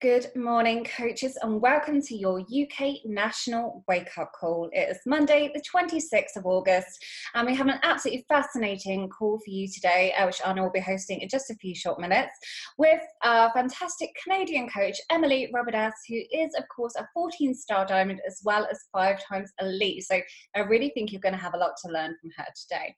Good morning, coaches, and welcome to your UK National Wake Up Call. It is Monday, the 26th of August, and we have an absolutely fascinating call for you today, uh, which Anna will be hosting in just a few short minutes, with our fantastic Canadian coach, Emily Robertas, who is, of course, a 14 star diamond as well as five times elite. So I really think you're going to have a lot to learn from her today.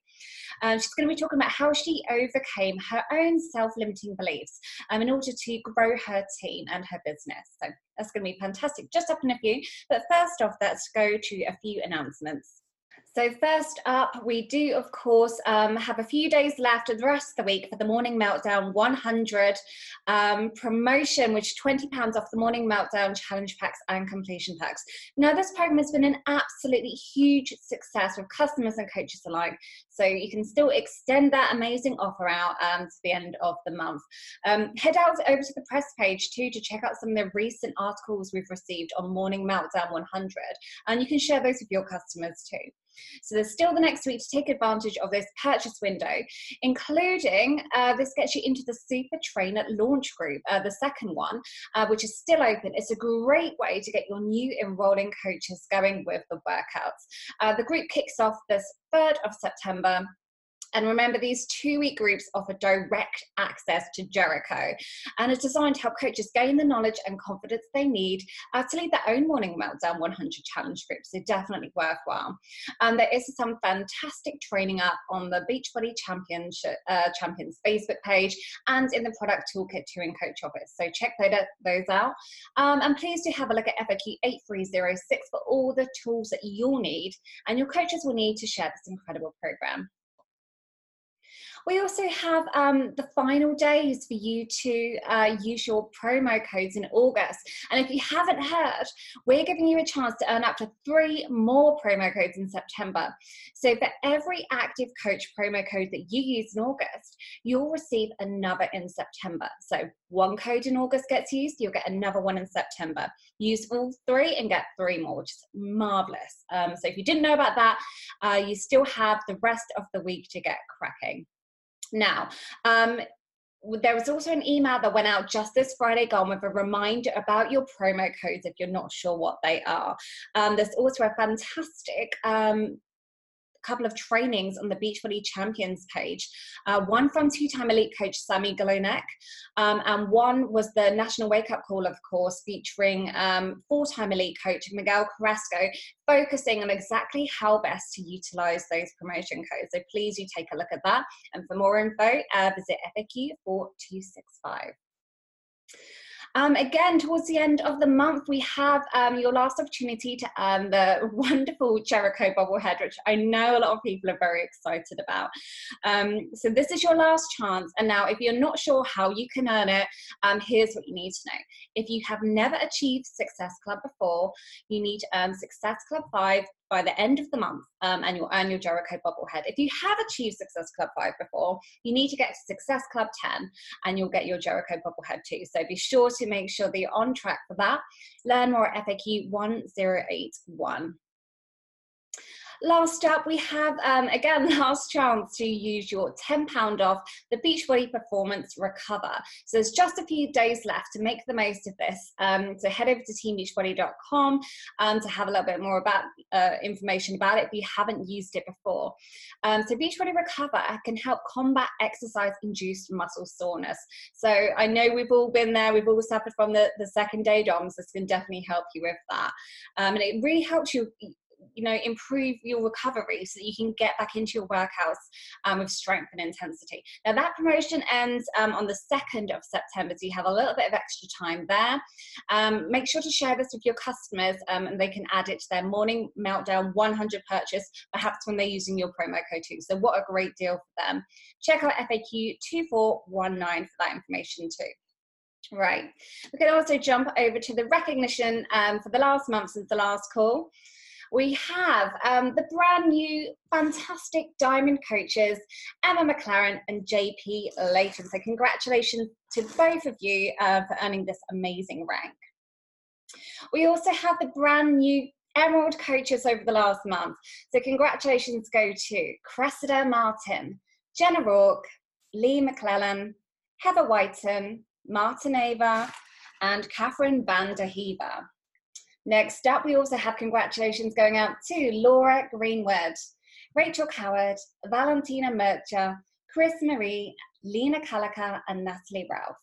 Um, she's going to be talking about how she overcame her own self limiting beliefs um, in order to grow her team and her business. So that's going to be fantastic. Just up in a few. But first off, let's go to a few announcements. So, first up, we do, of course, um, have a few days left of the rest of the week for the Morning Meltdown 100 um, promotion, which is £20 off the Morning Meltdown challenge packs and completion packs. Now, this program has been an absolutely huge success with customers and coaches alike. So, you can still extend that amazing offer out um, to the end of the month. Um, head out over to the press page too to check out some of the recent articles we've received on Morning Meltdown 100, and you can share those with your customers too. So there's still the next week to take advantage of this purchase window, including uh, this gets you into the Super Trainer launch group, uh, the second one, uh, which is still open. It's a great way to get your new enrolling coaches going with the workouts. Uh, the group kicks off this 3rd of September and remember, these two week groups offer direct access to Jericho and are designed to help coaches gain the knowledge and confidence they need uh, to lead their own Morning Meltdown 100 challenge groups. They're definitely worthwhile. And there is some fantastic training up on the Beachbody Championship, uh, Champions Facebook page and in the product toolkit to in Coach Office. So, check those out. Um, and please do have a look at FAQ 8306 for all the tools that you'll need and your coaches will need to share this incredible program. We also have um, the final days for you to uh, use your promo codes in August. And if you haven't heard, we're giving you a chance to earn up to three more promo codes in September. So for every active coach promo code that you use in August, you'll receive another in September. So one code in August gets used, you'll get another one in September. Use all three and get three more, which is marvelous. Um, so if you didn't know about that, uh, you still have the rest of the week to get cracking. Now, um, there was also an email that went out just this Friday gone with a reminder about your promo codes if you're not sure what they are. Um, there's also a fantastic um, couple of trainings on the Beachbody Champions page. Uh, one from two-time elite coach Sami Galonek, um, and one was the National Wake Up Call, of course, featuring um, four-time elite coach Miguel Carrasco, focusing on exactly how best to utilize those promotion codes. So please do take a look at that. And for more info, uh, visit FAQ 4265. Um, again, towards the end of the month, we have um, your last opportunity to earn the wonderful Jericho bobblehead, which I know a lot of people are very excited about. Um, so this is your last chance. And now, if you're not sure how you can earn it, um, here's what you need to know. If you have never achieved Success Club before, you need to earn Success Club 5 by the end of the month um, and you'll earn your Jericho bobblehead. If you have achieved Success Club 5 before, you need to get to Success Club 10 and you'll get your Jericho bobblehead too. So be sure to make sure that you're on track for that. Learn more at FAQ 1081. Last up, we have, um, again, last chance to use your £10 off the Beachbody Performance Recover. So there's just a few days left to make the most of this. Um, so head over to teambeachbody.com um, to have a little bit more about uh, information about it if you haven't used it before. Um, so Beachbody Recover can help combat exercise-induced muscle soreness. So I know we've all been there, we've all suffered from the, the second day DOMS. This can definitely help you with that. Um, and it really helps you you know improve your recovery so that you can get back into your workouts um, with strength and intensity. Now that promotion ends um, on the 2nd of september so you have a little bit of extra time there. Um, make sure to share this with your customers um, and they can add it to their morning meltdown 100 purchase perhaps when they're using your promo code too. So what a great deal for them. Check out faq 2419 for that information too. Right. We can also jump over to the recognition um, for the last month since the last call we have um, the brand new fantastic diamond coaches, Emma McLaren and JP Layton. So, congratulations to both of you uh, for earning this amazing rank. We also have the brand new Emerald coaches over the last month. So, congratulations go to Cressida Martin, Jenna Rourke, Lee McClellan, Heather Whiten, Martin Ava, and Catherine Van der Heever. Next up, we also have congratulations going out to Laura Greenwood, Rachel Coward, Valentina Mercher, Chris Marie, Lena Kalaka, and Natalie Ralph.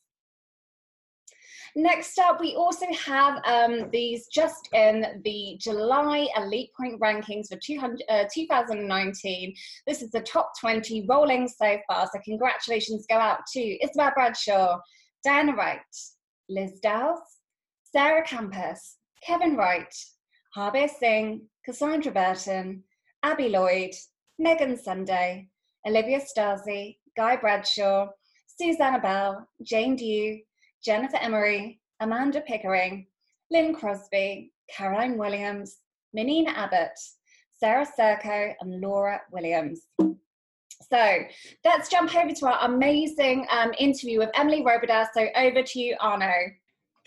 Next up, we also have um, these just in the July Elite Point rankings for uh, 2019. This is the top 20 rolling so far, so congratulations go out to Isabel Bradshaw, Diana Wright, Liz Dowse, Sarah Campus, Kevin Wright, Harbeer Singh, Cassandra Burton, Abby Lloyd, Megan Sunday, Olivia Stasi, Guy Bradshaw, Susanna Bell, Jane Dew, Jennifer Emery, Amanda Pickering, Lynn Crosby, Caroline Williams, Menina Abbott, Sarah Serco, and Laura Williams. So let's jump over to our amazing um, interview with Emily Robida. So over to you, Arno.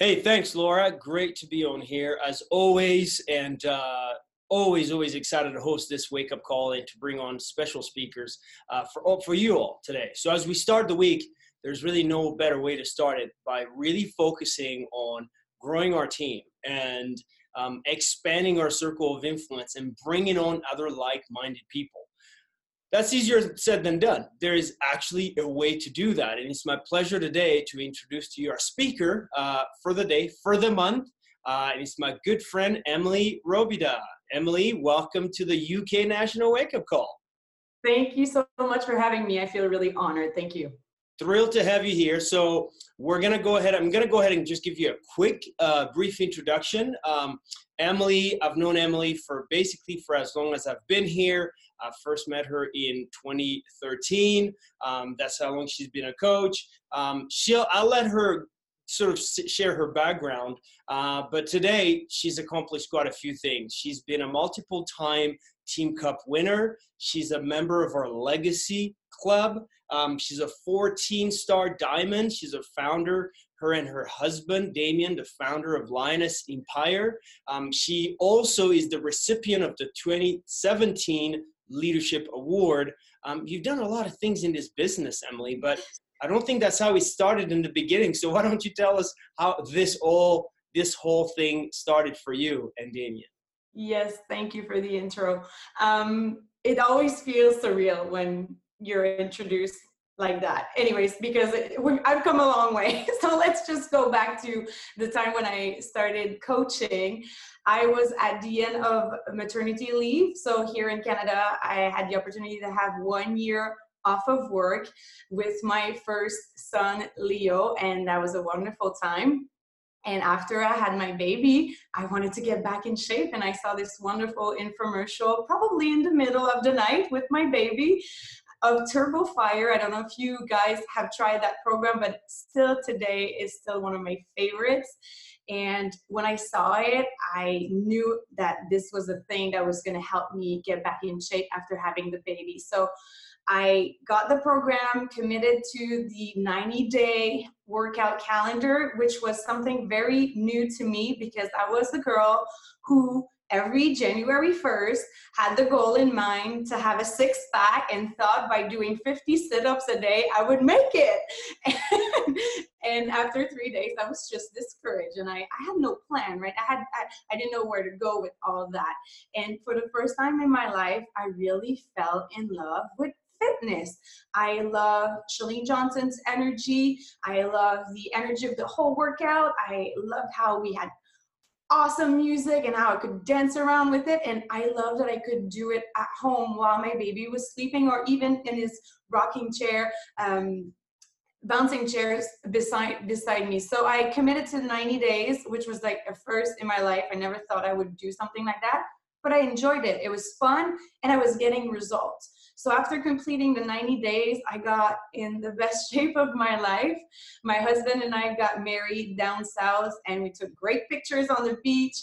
Hey, thanks, Laura. Great to be on here as always, and uh, always, always excited to host this wake up call and to bring on special speakers uh, for for you all today. So as we start the week, there's really no better way to start it by really focusing on growing our team and um, expanding our circle of influence and bringing on other like-minded people that's easier said than done there is actually a way to do that and it's my pleasure today to introduce to you our speaker uh, for the day for the month uh, it's my good friend emily robida emily welcome to the uk national wake up call thank you so much for having me i feel really honored thank you thrilled to have you here. So we're gonna go ahead. I'm gonna go ahead and just give you a quick, uh, brief introduction. Um, Emily, I've known Emily for basically for as long as I've been here. I first met her in 2013. Um, that's how long she's been a coach. Um, she'll. I'll let her sort of share her background. Uh, but today, she's accomplished quite a few things. She's been a multiple time Team Cup winner. She's a member of our Legacy Club. Um, she's a 14 star diamond. She's a founder. Her and her husband, Damien, the founder of Lioness Empire. Um, she also is the recipient of the 2017 Leadership Award. Um, you've done a lot of things in this business, Emily, but I don't think that's how we started in the beginning. So why don't you tell us how this all, this whole thing started for you and Damien? Yes, thank you for the intro. Um, it always feels surreal when you're introduced like that. Anyways because i've come a long way. So let's just go back to the time when i started coaching. I was at the end of maternity leave. So here in canada i had the opportunity to have one year off of work with my first son leo and that was a wonderful time. And after I had my baby, I wanted to get back in shape. And I saw this wonderful infomercial, probably in the middle of the night with my baby of Turbo Fire. I don't know if you guys have tried that program, but still today is still one of my favorites. And when I saw it, I knew that this was a thing that was going to help me get back in shape after having the baby. So I got the program, committed to the 90 day workout calendar, which was something very new to me because I was the girl who every January 1st had the goal in mind to have a six pack and thought by doing 50 sit ups a day, I would make it. and after three days, I was just discouraged and I, I had no plan, right? I had, I, I didn't know where to go with all of that. And for the first time in my life, I really fell in love with fitness. I love Chalene Johnson's energy. I love the energy of the whole workout. I loved how we had awesome music and how I could dance around with it. And I love that I could do it at home while my baby was sleeping or even in his rocking chair, um, bouncing chairs beside beside me. So I committed to 90 days, which was like a first in my life. I never thought I would do something like that, but I enjoyed it. It was fun and I was getting results. So after completing the 90 days, I got in the best shape of my life. My husband and I got married down south and we took great pictures on the beach.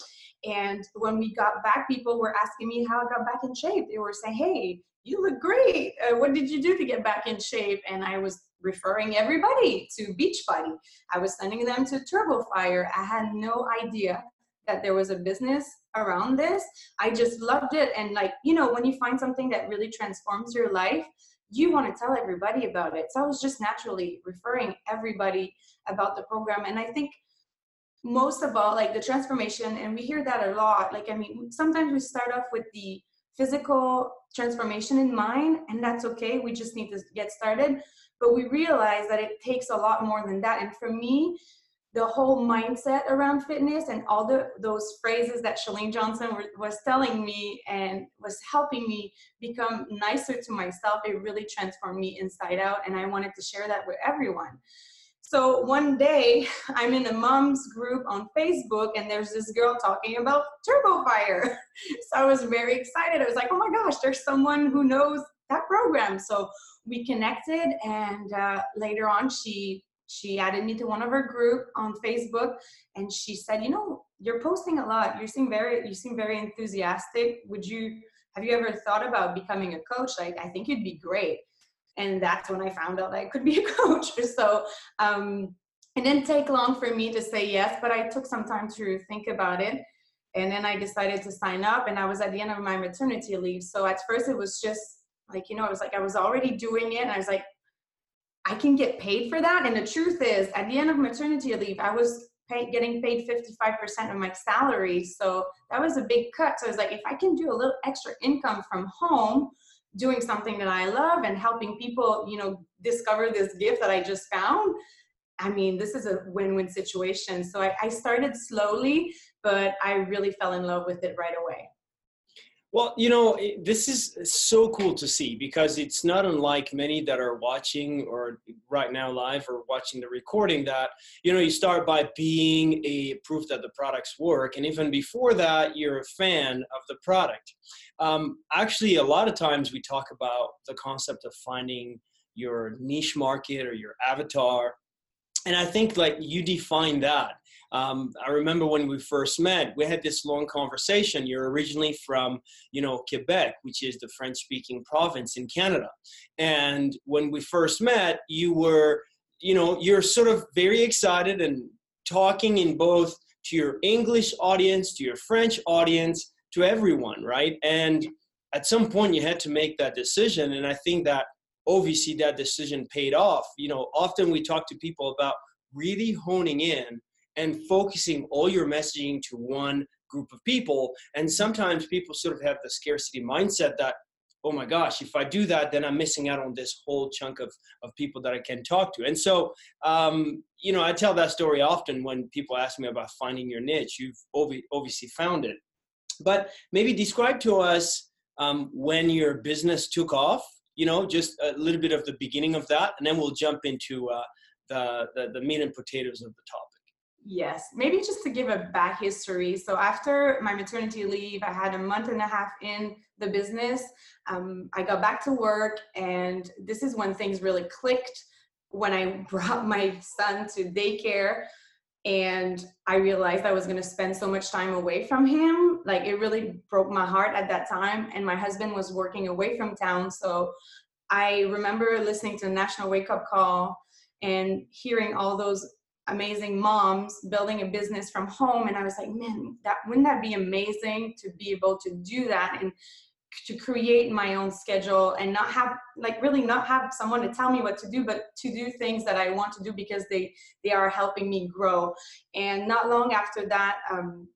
And when we got back, people were asking me how I got back in shape. They were saying, hey, you look great. Uh, what did you do to get back in shape? And I was referring everybody to Beachbody. I was sending them to Turbo Fire. I had no idea that there was a business around this. I just loved it. And like, you know, when you find something that really transforms your life, you want to tell everybody about it. So I was just naturally referring everybody about the program. And I think most of all, like the transformation, and we hear that a lot. Like, I mean, sometimes we start off with the physical transformation in mind, and that's okay. We just need to get started. But we realize that it takes a lot more than that. And for me, the whole mindset around fitness and all the those phrases that Chalene Johnson was telling me and was helping me become nicer to myself, it really transformed me inside out. And I wanted to share that with everyone. So one day I'm in a mom's group on Facebook and there's this girl talking about Turbo Fire. So I was very excited. I was like, oh my gosh, there's someone who knows that program. So we connected and uh, later on she she added me to one of her group on Facebook and she said, you know, you're posting a lot. You seem very you seem very enthusiastic. Would you have you ever thought about becoming a coach? Like I think you'd be great and that's when I found out I could be a coach. So um, it didn't take long for me to say yes, but I took some time to think about it. And then I decided to sign up, and I was at the end of my maternity leave. So at first, it was just like, you know, I was like, I was already doing it, and I was like, I can get paid for that. And the truth is, at the end of maternity leave, I was pay, getting paid 55% of my salary. So that was a big cut. So I was like, if I can do a little extra income from home, doing something that I love and helping people, you know, discover this gift that I just found, I mean, this is a win-win situation. So I, I started slowly, but I really fell in love with it right away. Well, you know, this is so cool to see because it's not unlike many that are watching or right now live or watching the recording that, you know, you start by being a proof that the products work. And even before that, you're a fan of the product. Um, actually, a lot of times we talk about the concept of finding your niche market or your avatar. And I think like you define that um, I remember when we first met, we had this long conversation. You're originally from, you know, Quebec, which is the French-speaking province in Canada. And when we first met, you were, you know, you're sort of very excited and talking in both to your English audience, to your French audience, to everyone, right? And at some point, you had to make that decision. And I think that obviously that decision paid off. You know, often we talk to people about really honing in and focusing all your messaging to one group of people. And sometimes people sort of have the scarcity mindset that, oh my gosh, if I do that, then I'm missing out on this whole chunk of, of people that I can talk to. And so, um, you know, I tell that story often when people ask me about finding your niche. You've obviously found it. But maybe describe to us um, when your business took off, you know, just a little bit of the beginning of that, and then we'll jump into uh, the, the, the meat and potatoes of the topic. Yes, maybe just to give a back history. So after my maternity leave, I had a month and a half in the business. Um, I got back to work, and this is when things really clicked. When I brought my son to daycare, and I realized I was going to spend so much time away from him. Like it really broke my heart at that time. And my husband was working away from town, so I remember listening to the National Wake Up Call and hearing all those amazing moms building a business from home. And i was like man that wouldn't that be amazing to be able to do that and to create my own schedule and not have like really not have someone to tell me what to do but to do things that i want to do because they they are helping me grow. And not long after that um,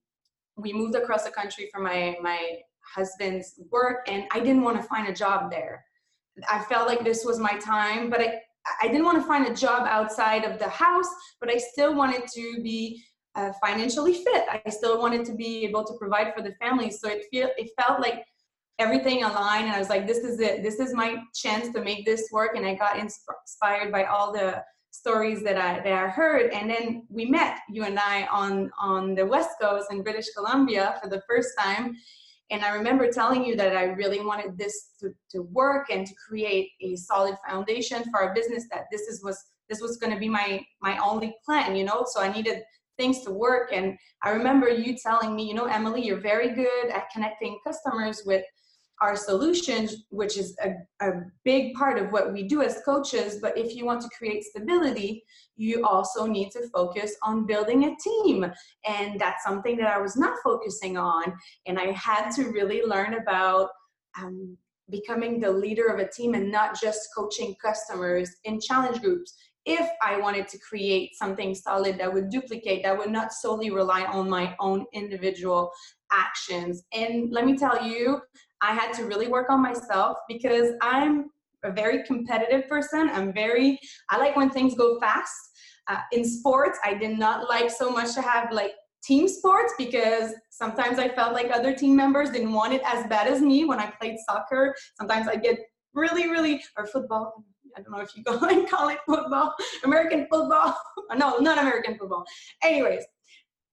we moved across the country for my my husband's work and i didn't want to find a job there. I felt like this was my time but i I didn't want to find a job outside of the house, but I still wanted to be uh, financially fit. I still wanted to be able to provide for the family. So it feel it felt like everything aligned, and I was like, "This is it. This is my chance to make this work." And I got inspired by all the stories that I that I heard, and then we met you and I on on the West Coast in British Columbia for the first time, and I remember telling you that I really wanted this to, to work and to create a solid foundation for our business, that this is was this was going to be my my only plan, you know. So I needed things to work. And I remember you telling me, you know, Emily, you're very good at connecting customers with our solutions, which is a, a big part of what we do as coaches. But if you want to create stability, you also need to focus on building a team. And that's something that I was not focusing on. And I had to really learn about um, becoming the leader of a team and not just coaching customers in challenge groups if I wanted to create something solid that would duplicate, that would not solely rely on my own individual actions. And let me tell you, I had to really work on myself because I'm a very competitive person. I'm very, I like when things go fast. Uh, in sports, I did not like so much to have like team sports because sometimes I felt like other team members didn't want it as bad as me when I played soccer. Sometimes I get really, really, or football. I don't know if you go and call it football, American football. no, not American football. Anyways,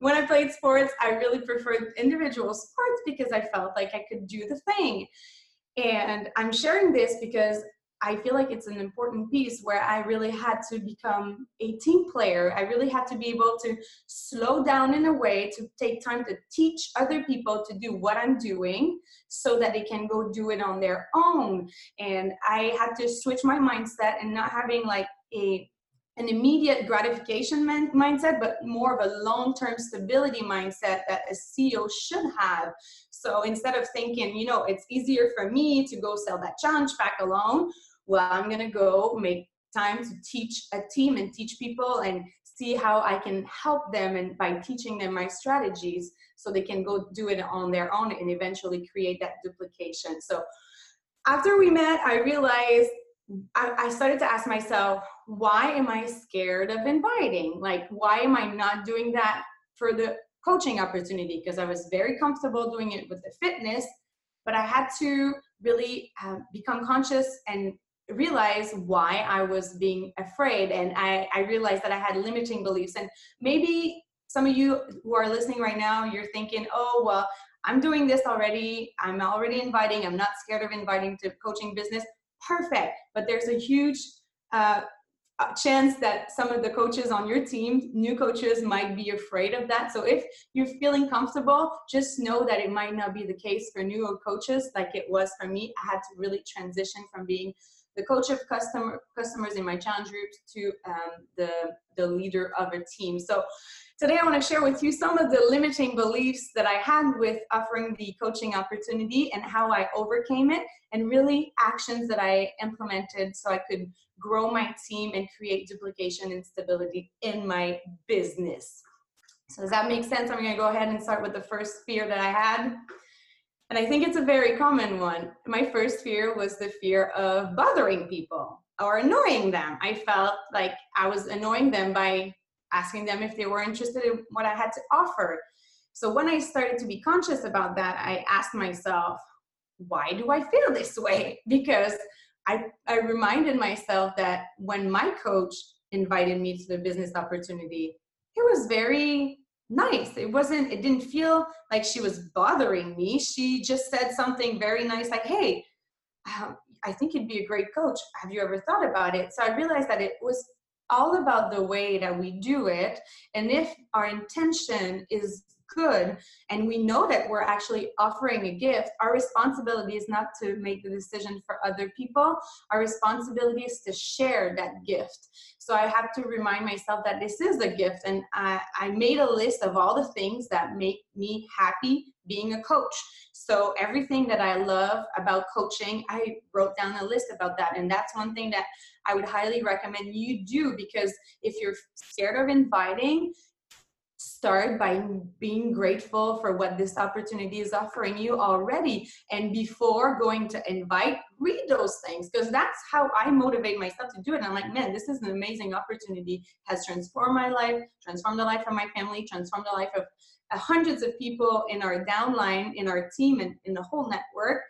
when I played sports, I really preferred individual sports because I felt like I could do the thing. And I'm sharing this because I feel like it's an important piece where I really had to become a team player. I really had to be able to slow down in a way to take time to teach other people to do what I'm doing so that they can go do it on their own. And I had to switch my mindset and not having like a an immediate gratification man- mindset, but more of a long term stability mindset that a CEO should have. So instead of thinking, you know, it's easier for me to go sell that challenge pack alone, well, I'm going to go make time to teach a team and teach people and see how I can help them and by teaching them my strategies so they can go do it on their own and eventually create that duplication. So after we met, I realized I, started to ask myself, why am I scared of inviting? Like, why am I not doing that for the coaching opportunity? Because I was very comfortable doing it with the fitness, but I had to really uh, become conscious and realize why I was being afraid. And I, I realized that I had limiting beliefs. And maybe some of you who are listening right now, you're thinking, oh, well, I'm doing this already. I'm already inviting. I'm not scared of inviting to coaching business perfect. But there's a huge uh, chance that some of the coaches on your team, new coaches, might be afraid of that. So if you're feeling comfortable, just know that it might not be the case for new coaches like it was for me. I had to really transition from being the coach of customer customers in my challenge groups to um, the the leader of a team. So Today, I want to share with you some of the limiting beliefs that I had with offering the coaching opportunity and how I overcame it, and really actions that I implemented so I could grow my team and create duplication and stability in my business. So, does that make sense? I'm going to go ahead and start with the first fear that I had. And I think it's a very common one. My first fear was the fear of bothering people or annoying them. I felt like I was annoying them by asking them if they were interested in what I had to offer. So when I started to be conscious about that, I asked myself, why do I feel this way? Because I, I reminded myself that when my coach invited me to the business opportunity, it was very nice. It wasn't, it didn't feel like she was bothering me. She just said something very nice, like, hey, um, I think you'd be a great coach. Have you ever thought about it? So I realized that it was all about the way that we do it. And if our intention is good and we know that we're actually offering a gift, our responsibility is not to make the decision for other people. Our responsibility is to share that gift. So I have to remind myself that this is a gift. And I, I made a list of all the things that make me happy being a coach. So everything that I love about coaching, I wrote down a list about that. And that's one thing that I would highly recommend you do because if you're scared of inviting, start by being grateful for what this opportunity is offering you already and before going to invite read those things because that's how i motivate myself to do it. I'm like man this is an amazing opportunity. Has transformed my life transformed the life of my family transformed the life of uh, hundreds of people in our downline in our team and in the whole network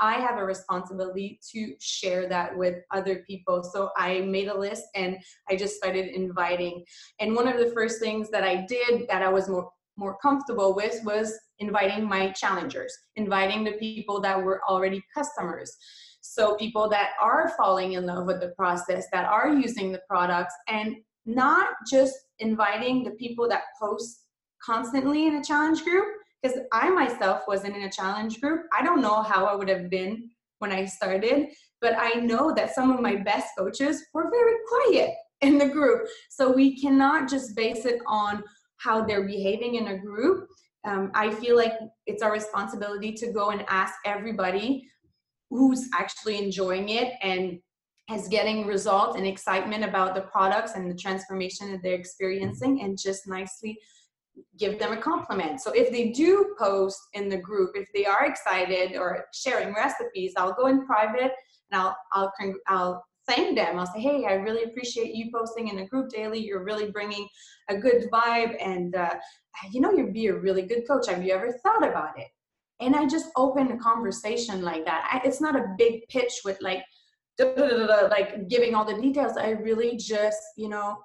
I have a responsibility to share that with other people. So I made a list and I just started inviting. And one of the first things that I did that I was more more comfortable with was inviting my challengers, inviting the people that were already customers. So people that are falling in love with the process, that are using the products, and not just inviting the people that post constantly in a challenge group, because I myself wasn't in a challenge group. I don't know how I would have been when I started, but I know that some of my best coaches were very quiet in the group. So we cannot just base it on how they're behaving in a group. Um, I feel like it's our responsibility to go and ask everybody who's actually enjoying it and as getting results and excitement about the products and the transformation that they're experiencing and just nicely give them a compliment. So if they do post in the group, if they are excited or sharing recipes, I'll go in private and I'll I'll I'll thank them. I'll say, hey, I really appreciate you posting in the group daily. You're really bringing a good vibe, and uh, you know you'd be a really good coach. Have you ever thought about it? And I just open a conversation like that. I, it's not a big pitch with like like giving all the details. I really just you know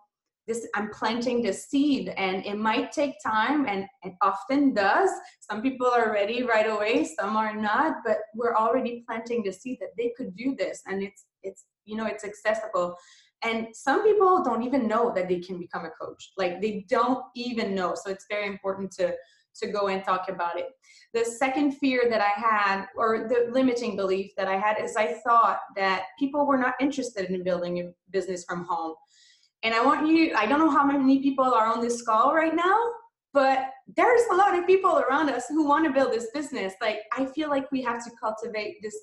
this i'm planting the seed and it might take time and it often does. Some people are ready right away some are not but we're already planting the seed that they could do this and it's it's you know it's accessible. And some people don't even know that they can become a coach. Like they don't even know so it's very important to to go and talk about it. The second fear that i had or the limiting belief that i had is i thought that people were not interested in building a business from home and I want you, I don't know how many people are on this call right now, but there's a lot of people around us who want to build this business. Like, I feel like we have to cultivate this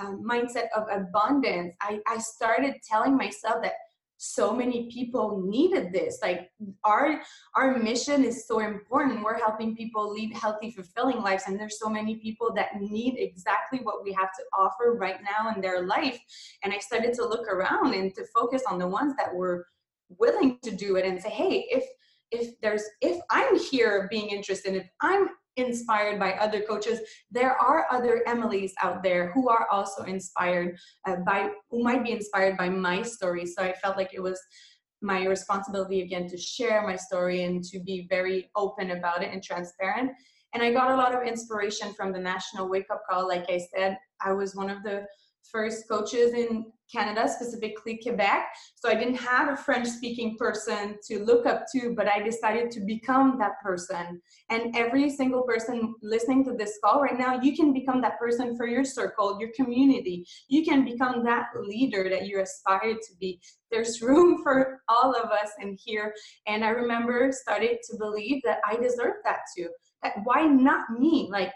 um, mindset of abundance. I, I started telling myself that so many people needed this like our our mission is so important we're helping people lead healthy fulfilling lives and there's so many people that need exactly what we have to offer right now in their life and i started to look around and to focus on the ones that were willing to do it and say hey if if there's if i'm here being interested if i'm inspired by other coaches there are other emilys out there who are also inspired uh, by who might be inspired by my story. So i felt like it was my responsibility again to share my story and to be very open about it and transparent. And i got a lot of inspiration from the national wake up call. Like i said i was one of the first coaches in Canada, specifically Quebec. So I didn't have a French speaking person to look up to, but I decided to become that person. And every single person listening to this call right now, you can become that person for your circle, your community. You can become that leader that you aspire to be. There's room for all of us in here. And I remember started to believe that I deserve that too. Why not me? Like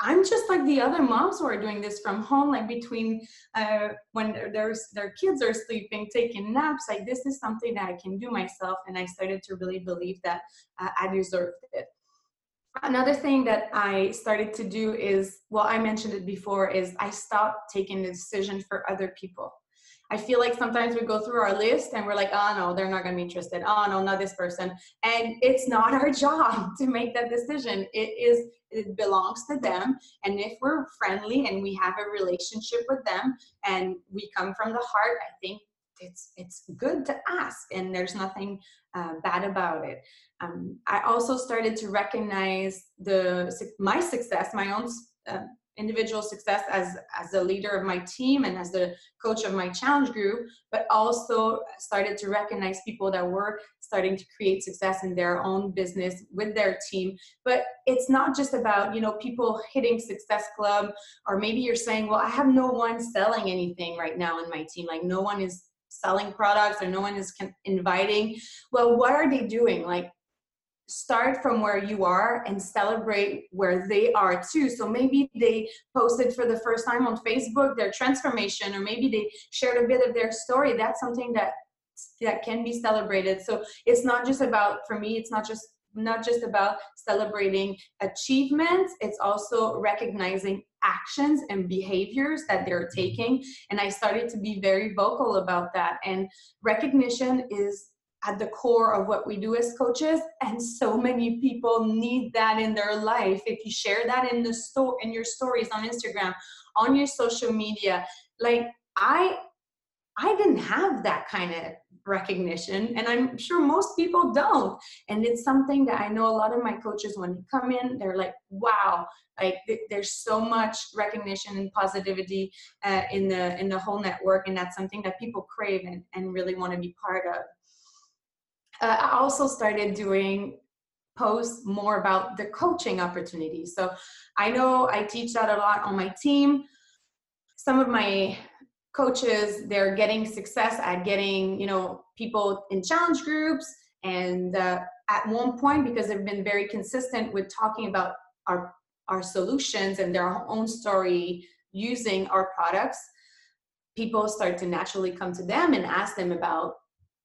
I'm just like the other moms who are doing this from home, like between uh, when there's their kids are sleeping, taking naps. Like this is something that I can do myself, and I started to really believe that uh, I deserved it. Another thing that I started to do is, well, I mentioned it before, is I stopped taking the decision for other people. I feel like sometimes we go through our list and we're like, oh no, they're not going to be interested. Oh no, not this person. And it's not our job to make that decision. It is, it belongs to them. And if we're friendly and we have a relationship with them and we come from the heart, I think it's it's good to ask and there's nothing uh, bad about it um, i also started to recognize the my success my own uh, individual success as as a leader of my team and as the coach of my challenge group but also started to recognize people that were starting to create success in their own business with their team. But it's not just about you know people hitting success club or maybe you're saying well i have no one selling anything right now in my team like no one is selling products or no one is inviting. Well what are they doing? Like start from where you are and celebrate where they are too. So maybe they posted for the first time on Facebook their transformation, or maybe they shared a bit of their story. That's something that that can be celebrated. So it's not just about for me. It's not just not just about celebrating achievements. It's also recognizing actions and behaviors that they're taking. And I started to be very vocal about that. And recognition is at the core of what we do as coaches and so many people need that in their life. If you share that in the store in your stories on instagram on your social media like i i didn't have that kind of recognition and i'm sure most people don't. And it's something that i know a lot of my coaches when they come in they're like wow like th- there's so much recognition and positivity uh, in the in the whole network and that's something that people crave and, and really want to be part of uh, I also started doing posts more about the coaching opportunities. So I know I teach that a lot on my team. Some of my coaches, they're getting success at getting, you know, people in challenge groups. And uh, at one point, because they've been very consistent with talking about our, our solutions and their own story using our products, people start to naturally come to them and ask them about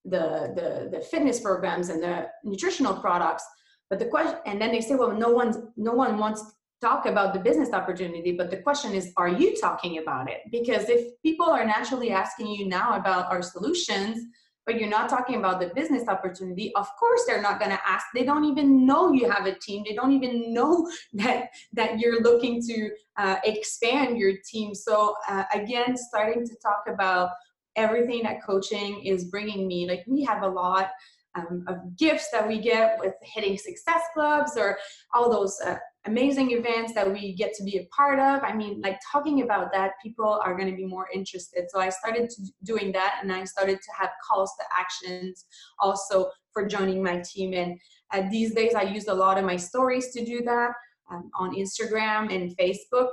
the the, the fitness programs and the nutritional products but the question and then they say well no one's no one wants to talk about the business opportunity but the question is are you talking about it? Because if people are naturally asking you now about our solutions but you're not talking about the business opportunity of course they're not going to ask. They don't even know you have a team. They don't even know that that you're looking to uh, expand your team. So uh, again starting to talk about everything that coaching is bringing me like we have a lot um, of gifts that we get with hitting success clubs or all those uh, amazing events that we get to be a part of. I mean, like talking about that, people are going to be more interested. So I started doing that and I started to have calls to actions also for joining my team. And uh, these days, I use a lot of my stories to do that um, on Instagram and Facebook.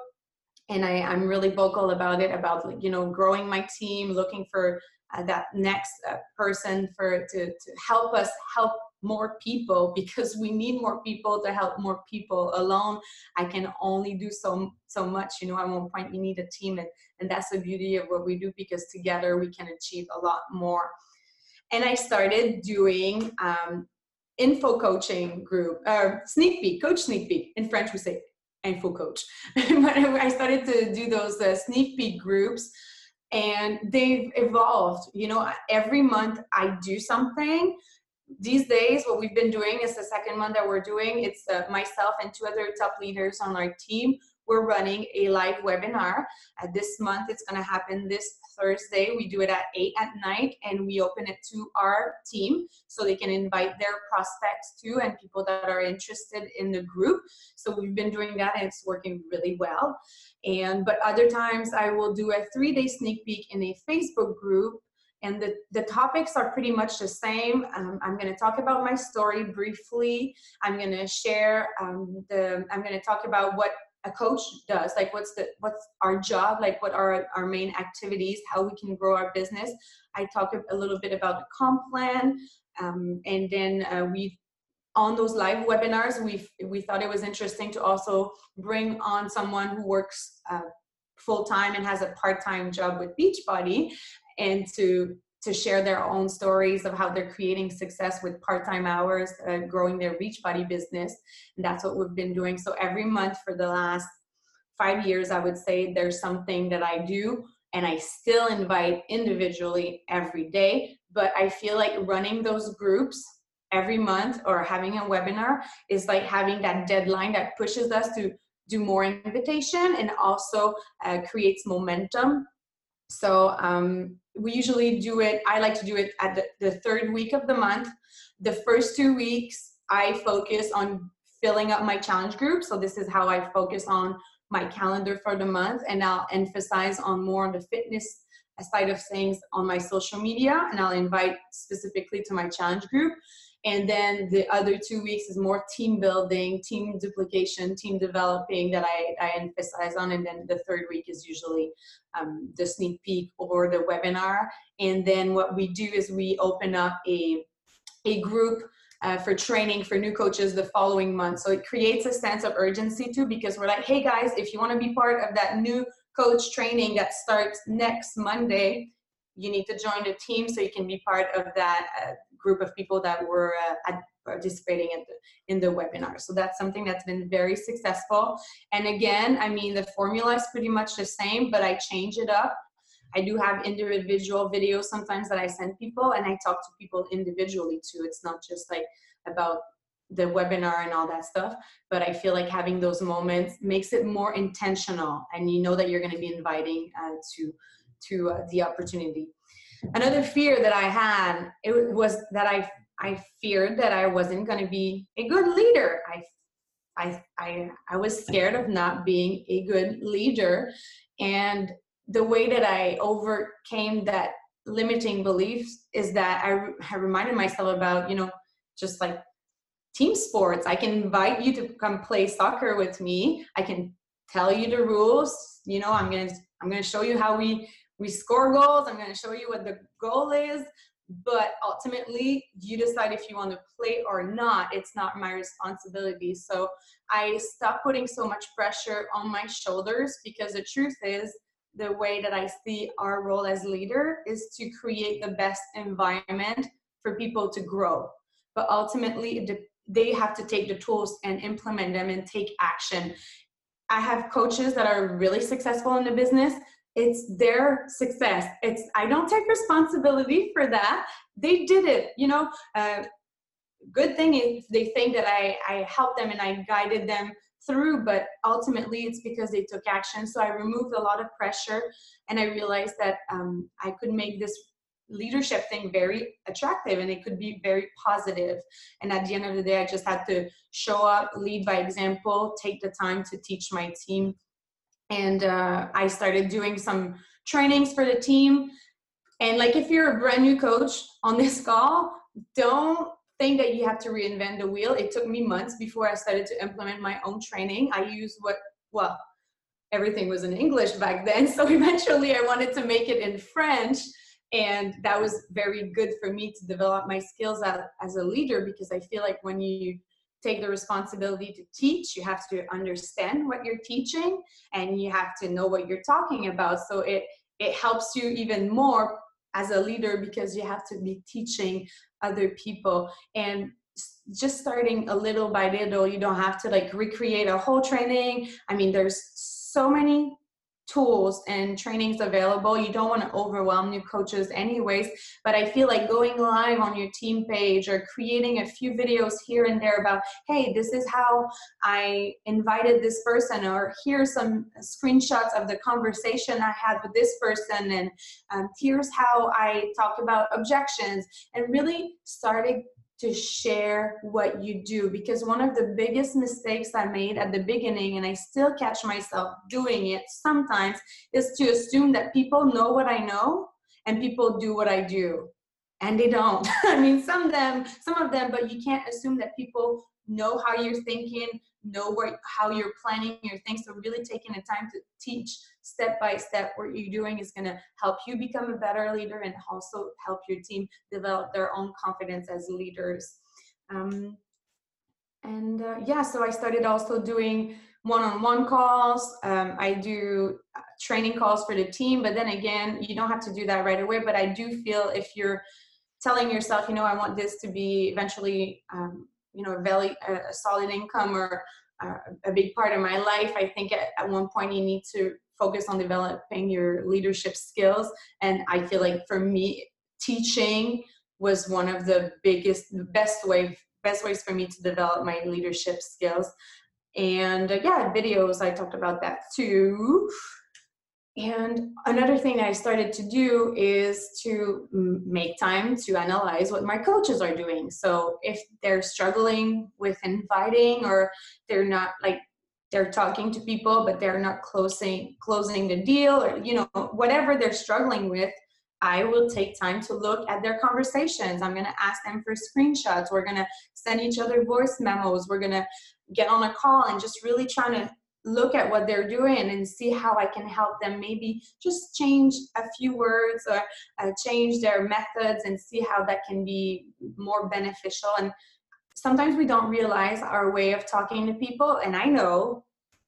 And I, I'm really vocal about it, about you know growing my team, looking for uh, that next uh, person for to, to help us help more people because we need more people to help more people alone. I can only do so so much you know at one point you need a team and, and that's the beauty of what we do because together we can achieve a lot more. And i started doing um, info coaching group uh, sneak peek coach sneak peek in french we say info coach. But i started to do those uh, sneak peek groups and they've evolved. You know every month i do something. These days what we've been doing is the second month that we're doing it's uh, myself and two other top leaders on our team. We're running a live webinar. Uh, this month it's going to happen this thursday we do it at 8 at night and we open it to our team so they can invite their prospects too and people that are interested in the group so we've been doing that and it's working really well and but other times i will do a three day sneak peek in a facebook group and the, the topics are pretty much the same. Um, I'm going to talk about my story briefly. I'm going to share um, the. I'm going to talk about what a coach does, like what's the what's our job, like what are our main activities, how we can grow our business. I talk a little bit about the comp plan, um, and then uh, we on those live webinars we we thought it was interesting to also bring on someone who works uh, full time and has a part time job with Beachbody and to to share their own stories of how they're creating success with part-time hours uh, growing their beachbody business. And that's what we've been doing. So every month for the last five years i would say there's something that i do and i still invite individually every day. But i feel like running those groups every month or having a webinar is like having that deadline that pushes us to do more invitation and also uh, creates momentum. So um, we usually do it, I like to do it at the, the third week of the month. The first two weeks, I focus on filling up my challenge group. So this is how I focus on my calendar for the month and I'll emphasize on more on the fitness side of things on my social media and I'll invite specifically to my challenge group and then the other two weeks is more team building team duplication team developing that i, I emphasize on. And then the third week is usually um, the sneak peek or the webinar. And then what we do is we open up a a group uh, for training for new coaches the following month. So it creates a sense of urgency too because we're like hey guys if you want to be part of that new coach training that starts next monday you need to join the team so you can be part of that uh, group of people that were uh, participating in the, in the webinar. So that's something that's been very successful. And again, I mean, the formula is pretty much the same, but I change it up. I do have individual videos sometimes that I send people and I talk to people individually too. It's not just like about the webinar and all that stuff, but I feel like having those moments makes it more intentional and you know that you're going to be inviting uh, to to uh, the opportunity another fear that I had it was that I I feared that I wasn't going to be a good leader. I I I I was scared of not being a good leader and the way that I overcame that limiting beliefs is that I, I reminded myself about, you know, just like team sports. I can invite you to come play soccer with me. I can tell you the rules. You know, I'm gonna I'm gonna show you how we we score goals. I'm going to show you what the goal is. But ultimately, you decide if you want to play or not. It's not my responsibility. So I stopped putting so much pressure on my shoulders because the truth is, the way that I see our role as leader is to create the best environment for people to grow. But ultimately, they have to take the tools and implement them and take action. I have coaches that are really successful in the business. It's their success. It's I don't take responsibility for that. They did it. You know, uh, good thing is they think that I I helped them and I guided them through, but ultimately it's because they took action. So I removed a lot of pressure and I realized that um, I could make this leadership thing very attractive and it could be very positive. And at the end of the day, I just had to show up, lead by example, take the time to teach my team. And uh, I started doing some trainings for the team. And like if you're a brand new coach on this call, don't think that you have to reinvent the wheel. It took me months before I started to implement my own training. I used what, well, everything was in English back then. So eventually I wanted to make it in French. And that was very good for me to develop my skills as, as a leader because I feel like when you take the responsibility to teach, you have to understand what you're teaching and you have to know what you're talking about. So it, it helps you even more as a leader because you have to be teaching other people. And just starting a little by little you don't have to like recreate a whole training. I mean there's so many tools and trainings available. You don't want to overwhelm new coaches, anyways. But I feel like going live on your team page or creating a few videos here and there about, hey, this is how I invited this person, or here's some screenshots of the conversation I had with this person, and um, here's how I talk about objections, and really starting to share what you do because one of the biggest mistakes I made at the beginning, and I still catch myself doing it sometimes, is to assume that people know what I know and people do what I do. And they don't. I mean, some of them, some of them, but you can't assume that people know how you're thinking, know where, how you're planning your things. So really taking the time to teach step by step what you're doing is going to help you become a better leader and also help your team develop their own confidence as leaders. Um, and uh, yeah, so I started also doing one-on-one calls. Um, I do uh, training calls for the team, but then again, you don't have to do that right away. But I do feel if you're telling yourself, you know, I want this to be eventually, um, you know, a very a solid income or uh, a big part of my life. I think at, at one point you need to focus on developing your leadership skills. And I feel like for me, teaching was one of the biggest, best way, best ways for me to develop my leadership skills. And uh, yeah, videos, I talked about that too. And another thing I started to do is to make time to analyze what my coaches are doing. So if they're struggling with inviting or they're not like they're talking to people but they're not closing closing the deal or you know whatever they're struggling with i will take time to look at their conversations. I'm going to ask them for screenshots. We're going to send each other voice memos. We're going to get on a call and just really trying to look at what they're doing and see how i can help them maybe just change a few words or uh, change their methods and see how that can be more beneficial and sometimes we don't realize our way of talking to people. And I know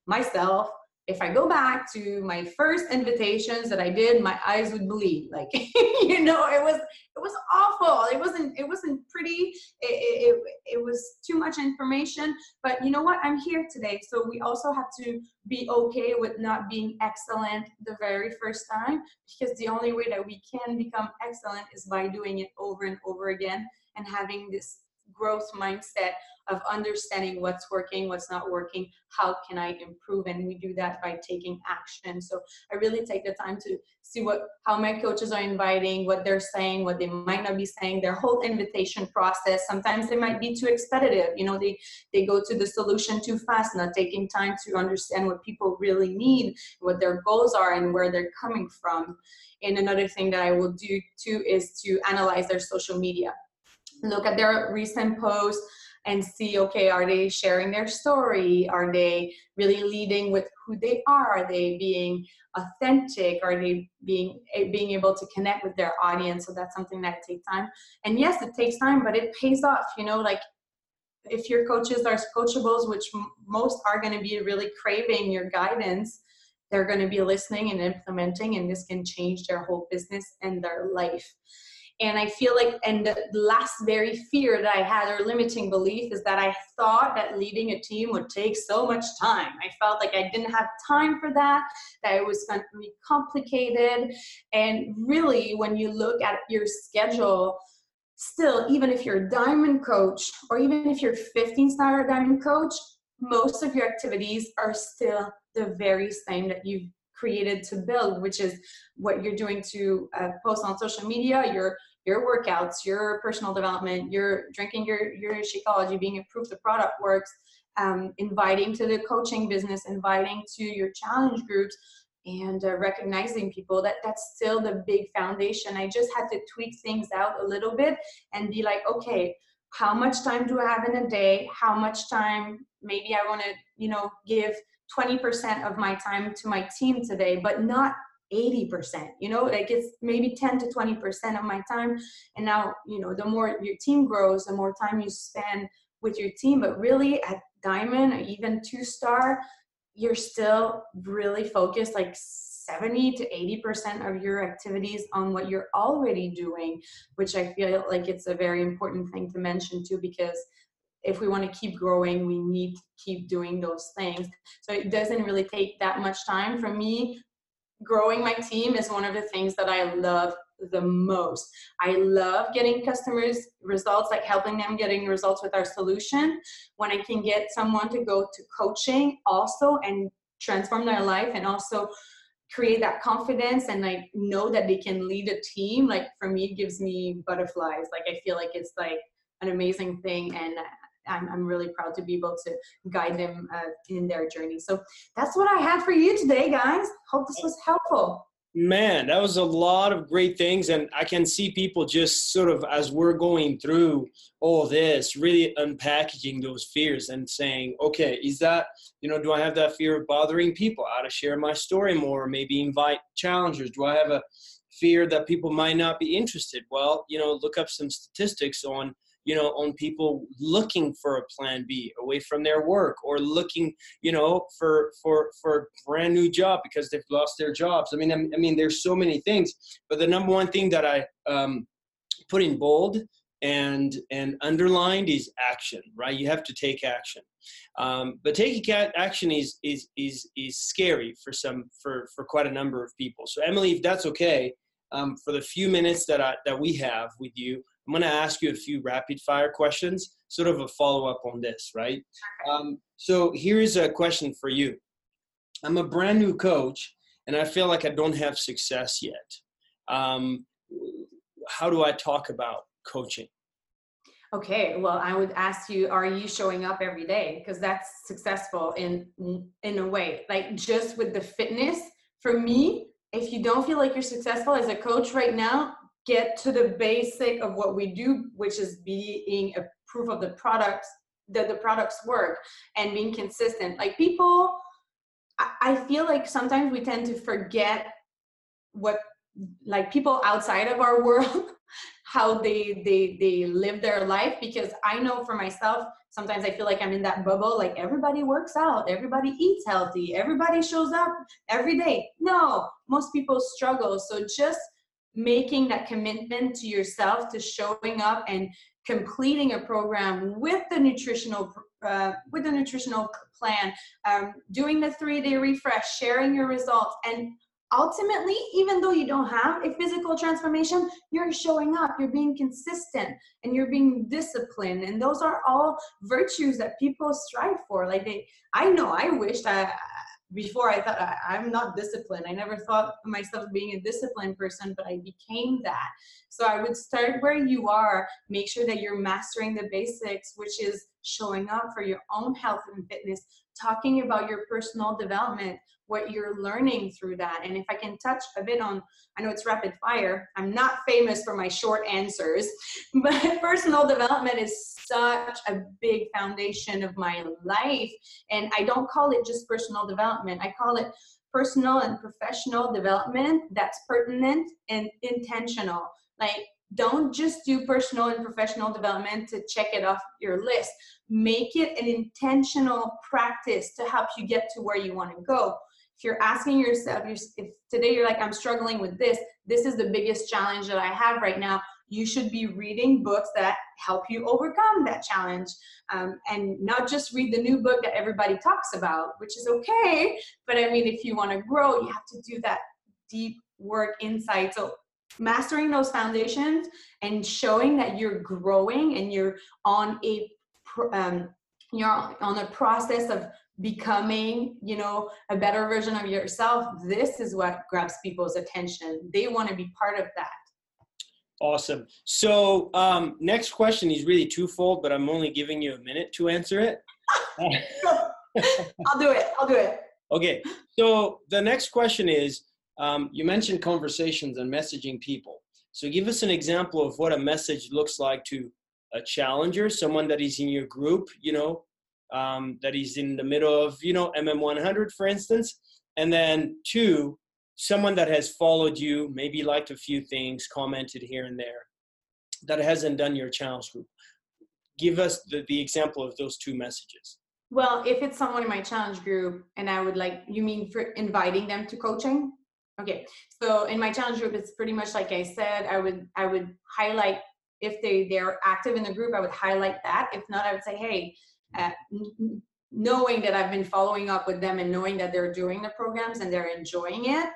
myself, if I go back to my first invitations that I did, my eyes would bleed. Like, you know, it was it was awful. It wasn't it wasn't pretty. It, it, it was too much information. But you know what? I'm here today. So we also have to be okay with not being excellent the very first time because the only way that we can become excellent is by doing it over and over again and having this growth mindset of understanding what's working, what's not working, how can I improve, and we do that by taking action. So I really take the time to see what how my coaches are inviting, what they're saying, what they might not be saying, their whole invitation process. Sometimes they might be too expeditive. You know, they they go to the solution too fast, not taking time to understand what people really need, what their goals are, and where they're coming from. And another thing that I will do too is to analyze their social media look at their recent posts and see okay are they sharing their story? Are they really leading with who they are? Are they being authentic? Are they being eh, being able to connect with their audience? So that's something that takes time. And yes it takes time but it pays off you know like if your coaches are coachables which most are going to be really craving your guidance they're going to be listening and implementing and this can change their whole business and their life and I feel like, and the last very fear that I had or limiting belief is that I thought that leading a team would take so much time. I felt like I didn't have time for that, that it was going to be complicated. And really, when you look at your schedule, still, even if you're a diamond coach or even if you're 15 star diamond coach, most of your activities are still the very same that you've created to build, which is what you're doing to uh, post on social media, your your workouts, your personal development, your drinking your your Shakeology, being improved, the product works, um, inviting to the coaching business, inviting to your challenge groups, and uh, recognizing people. That that's still the big foundation. I just had to tweak things out a little bit and be like, okay, how much time do I have in a day? How much time? Maybe I want to, you know, give 20% of my time to my team today, but not 80%. You know, like it's maybe 10 to 20% of my time. And now, you know, the more your team grows, the more time you spend with your team. But really at Diamond or even two star, you're still really focused like 70 to 80% of your activities on what you're already doing, which I feel like it's a very important thing to mention too, because if we want to keep growing, we need to keep doing those things. So it doesn't really take that much time. For me, growing my team is one of the things that I love the most. I love getting customers results, like helping them getting results with our solution. When I can get someone to go to coaching also and transform their life and also create that confidence and like know that they can lead a team, like for me, it gives me butterflies. Like I feel like it's like an amazing thing and I'm, I'm really proud to be able to guide them uh, in their journey. So that's what I had for you today, guys. Hope this was helpful. Man, that was a lot of great things. And I can see people just sort of, as we're going through all this, really unpackaging those fears and saying, okay, is that, you know, do I have that fear of bothering people? How to share my story more, maybe invite challengers? Do I have a fear that people might not be interested? Well, you know, look up some statistics on you know on people looking for a plan b away from their work or looking you know for for for a brand new job because they've lost their jobs. I mean i mean there's so many things but the number one thing that i um, put in bold and and underlined is action right? You have to take action. Um, but taking action is is is is scary for some for for quite a number of people. So emily if that's okay um, for the few minutes that I, that we have with you I'm going to ask you a few rapid fire questions, sort of a follow up on this, right? Um, so here is a question for you. I'm a brand new coach and I feel like I don't have success yet. Um, how do I talk about coaching? Okay, well, I would ask you, are you showing up every day? Because that's successful in in a way. Like just with the fitness, for me, if you don't feel like you're successful as a coach right now, get to the basic of what we do, which is being a proof of the products that the products work and being consistent. Like people, I feel like sometimes we tend to forget what like people outside of our world how they they they live their life because i know for myself sometimes i feel like i'm in that bubble like everybody works out everybody eats healthy everybody shows up every day no most people struggle so just making that commitment to yourself to showing up and completing a program with the nutritional uh, with the nutritional plan um, doing the three day refresh sharing your results and ultimately even though you don't have a physical transformation you're showing up you're being consistent and you're being disciplined and those are all virtues that people strive for. Like they i know i wished i before I thought I, am not disciplined. I never thought myself being a disciplined person, but I became that. So I would start where you are, make sure that you're mastering the basics, which is showing up for your own health and fitness, talking about your personal development, what you're learning through that. And if I can touch a bit on, I know it's rapid fire. I'm not famous for my short answers, but personal development is such a big foundation of my life. And I don't call it just personal development, I call it personal and professional development that's pertinent and intentional. Like, don't just do personal and professional development to check it off your list. Make it an intentional practice to help you get to where you want to go if you're asking yourself, if today you're like, I'm struggling with this, this is the biggest challenge that I have right now, you should be reading books that help you overcome that challenge. Um, and not just read the new book that everybody talks about, which is okay. But I mean, if you want to grow, you have to do that deep work inside. So mastering those foundations and showing that you're growing and you're on a um, you're on a process of becoming you know a better version of yourself this is what grabs people's attention. They want to be part of that. Awesome. So um, next question is really twofold but i'm only giving you a minute to answer it. I'll do it. I'll do it. Okay. So the next question is um, you mentioned conversations and messaging people. So give us an example of what a message looks like to a challenger, someone that is in your group, you know, um, that is in the middle of, you know, MM100, for instance. And then two, someone that has followed you, maybe liked a few things, commented here and there, that hasn't done your challenge group. Give us the, the example of those two messages. Well, if it's someone in my challenge group and I would like, you mean for inviting them to coaching? Okay, so in my challenge group, it's pretty much like I said. I would I would highlight if they they're active in the group. I would highlight that. If not, I would say, hey, uh, knowing that I've been following up with them and knowing that they're doing the programs and they're enjoying it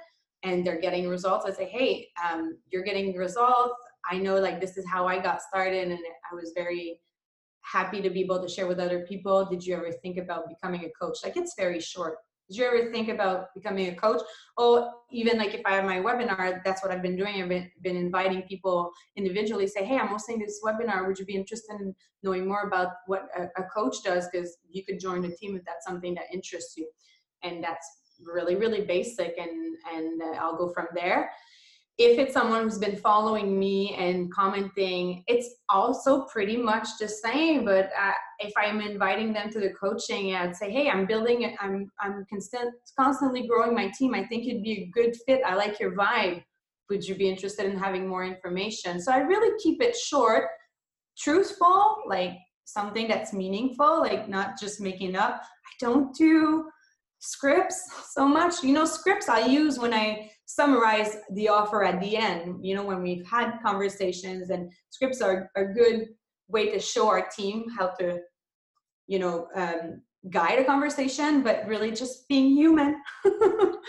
and they're getting results, I say, hey, um, you're getting results. I know like this is how I got started, and I was very happy to be able to share with other people. Did you ever think about becoming a coach? Like it's very short did you ever think about becoming a coach? Or even like if i have my webinar that's what i've been doing. I've been, been inviting people individually say hey i'm hosting this webinar. Would you be interested in knowing more about what a, a coach does? Because you could join the team if that's something that interests you. And that's really really basic and and uh, i'll go from there if it's someone who's been following me and commenting, it's also pretty much the same. But uh, if I'm inviting them to the coaching, I'd say, "Hey, I'm building it. I'm I'm constant, constantly growing my team. I think it'd be a good fit. I like your vibe. Would you be interested in having more information?" So I really keep it short, truthful, like something that's meaningful, like not just making up. I don't do scripts so much. You know, scripts I use when I summarize the offer at the end you know when we've had conversations and scripts are a good way to show our team how to you know um, guide a conversation but really just being human.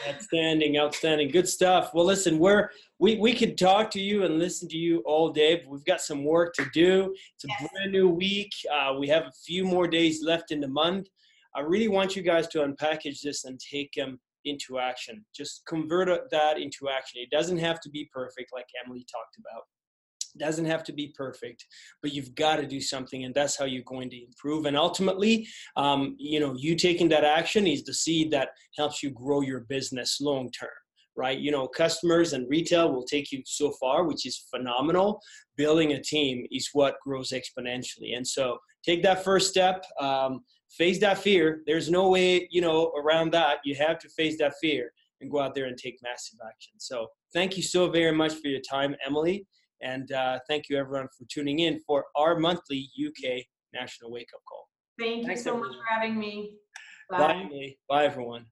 Outstanding outstanding. Good stuff. Well listen we're we, we could talk to you and listen to you all day but we've got some work to do. It's a yes. brand new week. Uh, we have a few more days left in the month i really want you guys to unpackage this and take them um, into action. Just convert that into action. It doesn't have to be perfect, like Emily talked about. It doesn't have to be perfect, but you've got to do something, and that's how you're going to improve. And ultimately, um, you know, you taking that action is the seed that helps you grow your business long term right? You know, customers and retail will take you so far, which is phenomenal. Building a team is what grows exponentially. And so take that first step. Um, face that fear. There's no way, you know, around that. You have to face that fear and go out there and take massive action. So thank you so very much for your time, Emily. And uh, thank you everyone for tuning in for our monthly UK National Wake Up Call. Thank you Thanks, so everyone. much for having me. Bye. Bye, Bye everyone.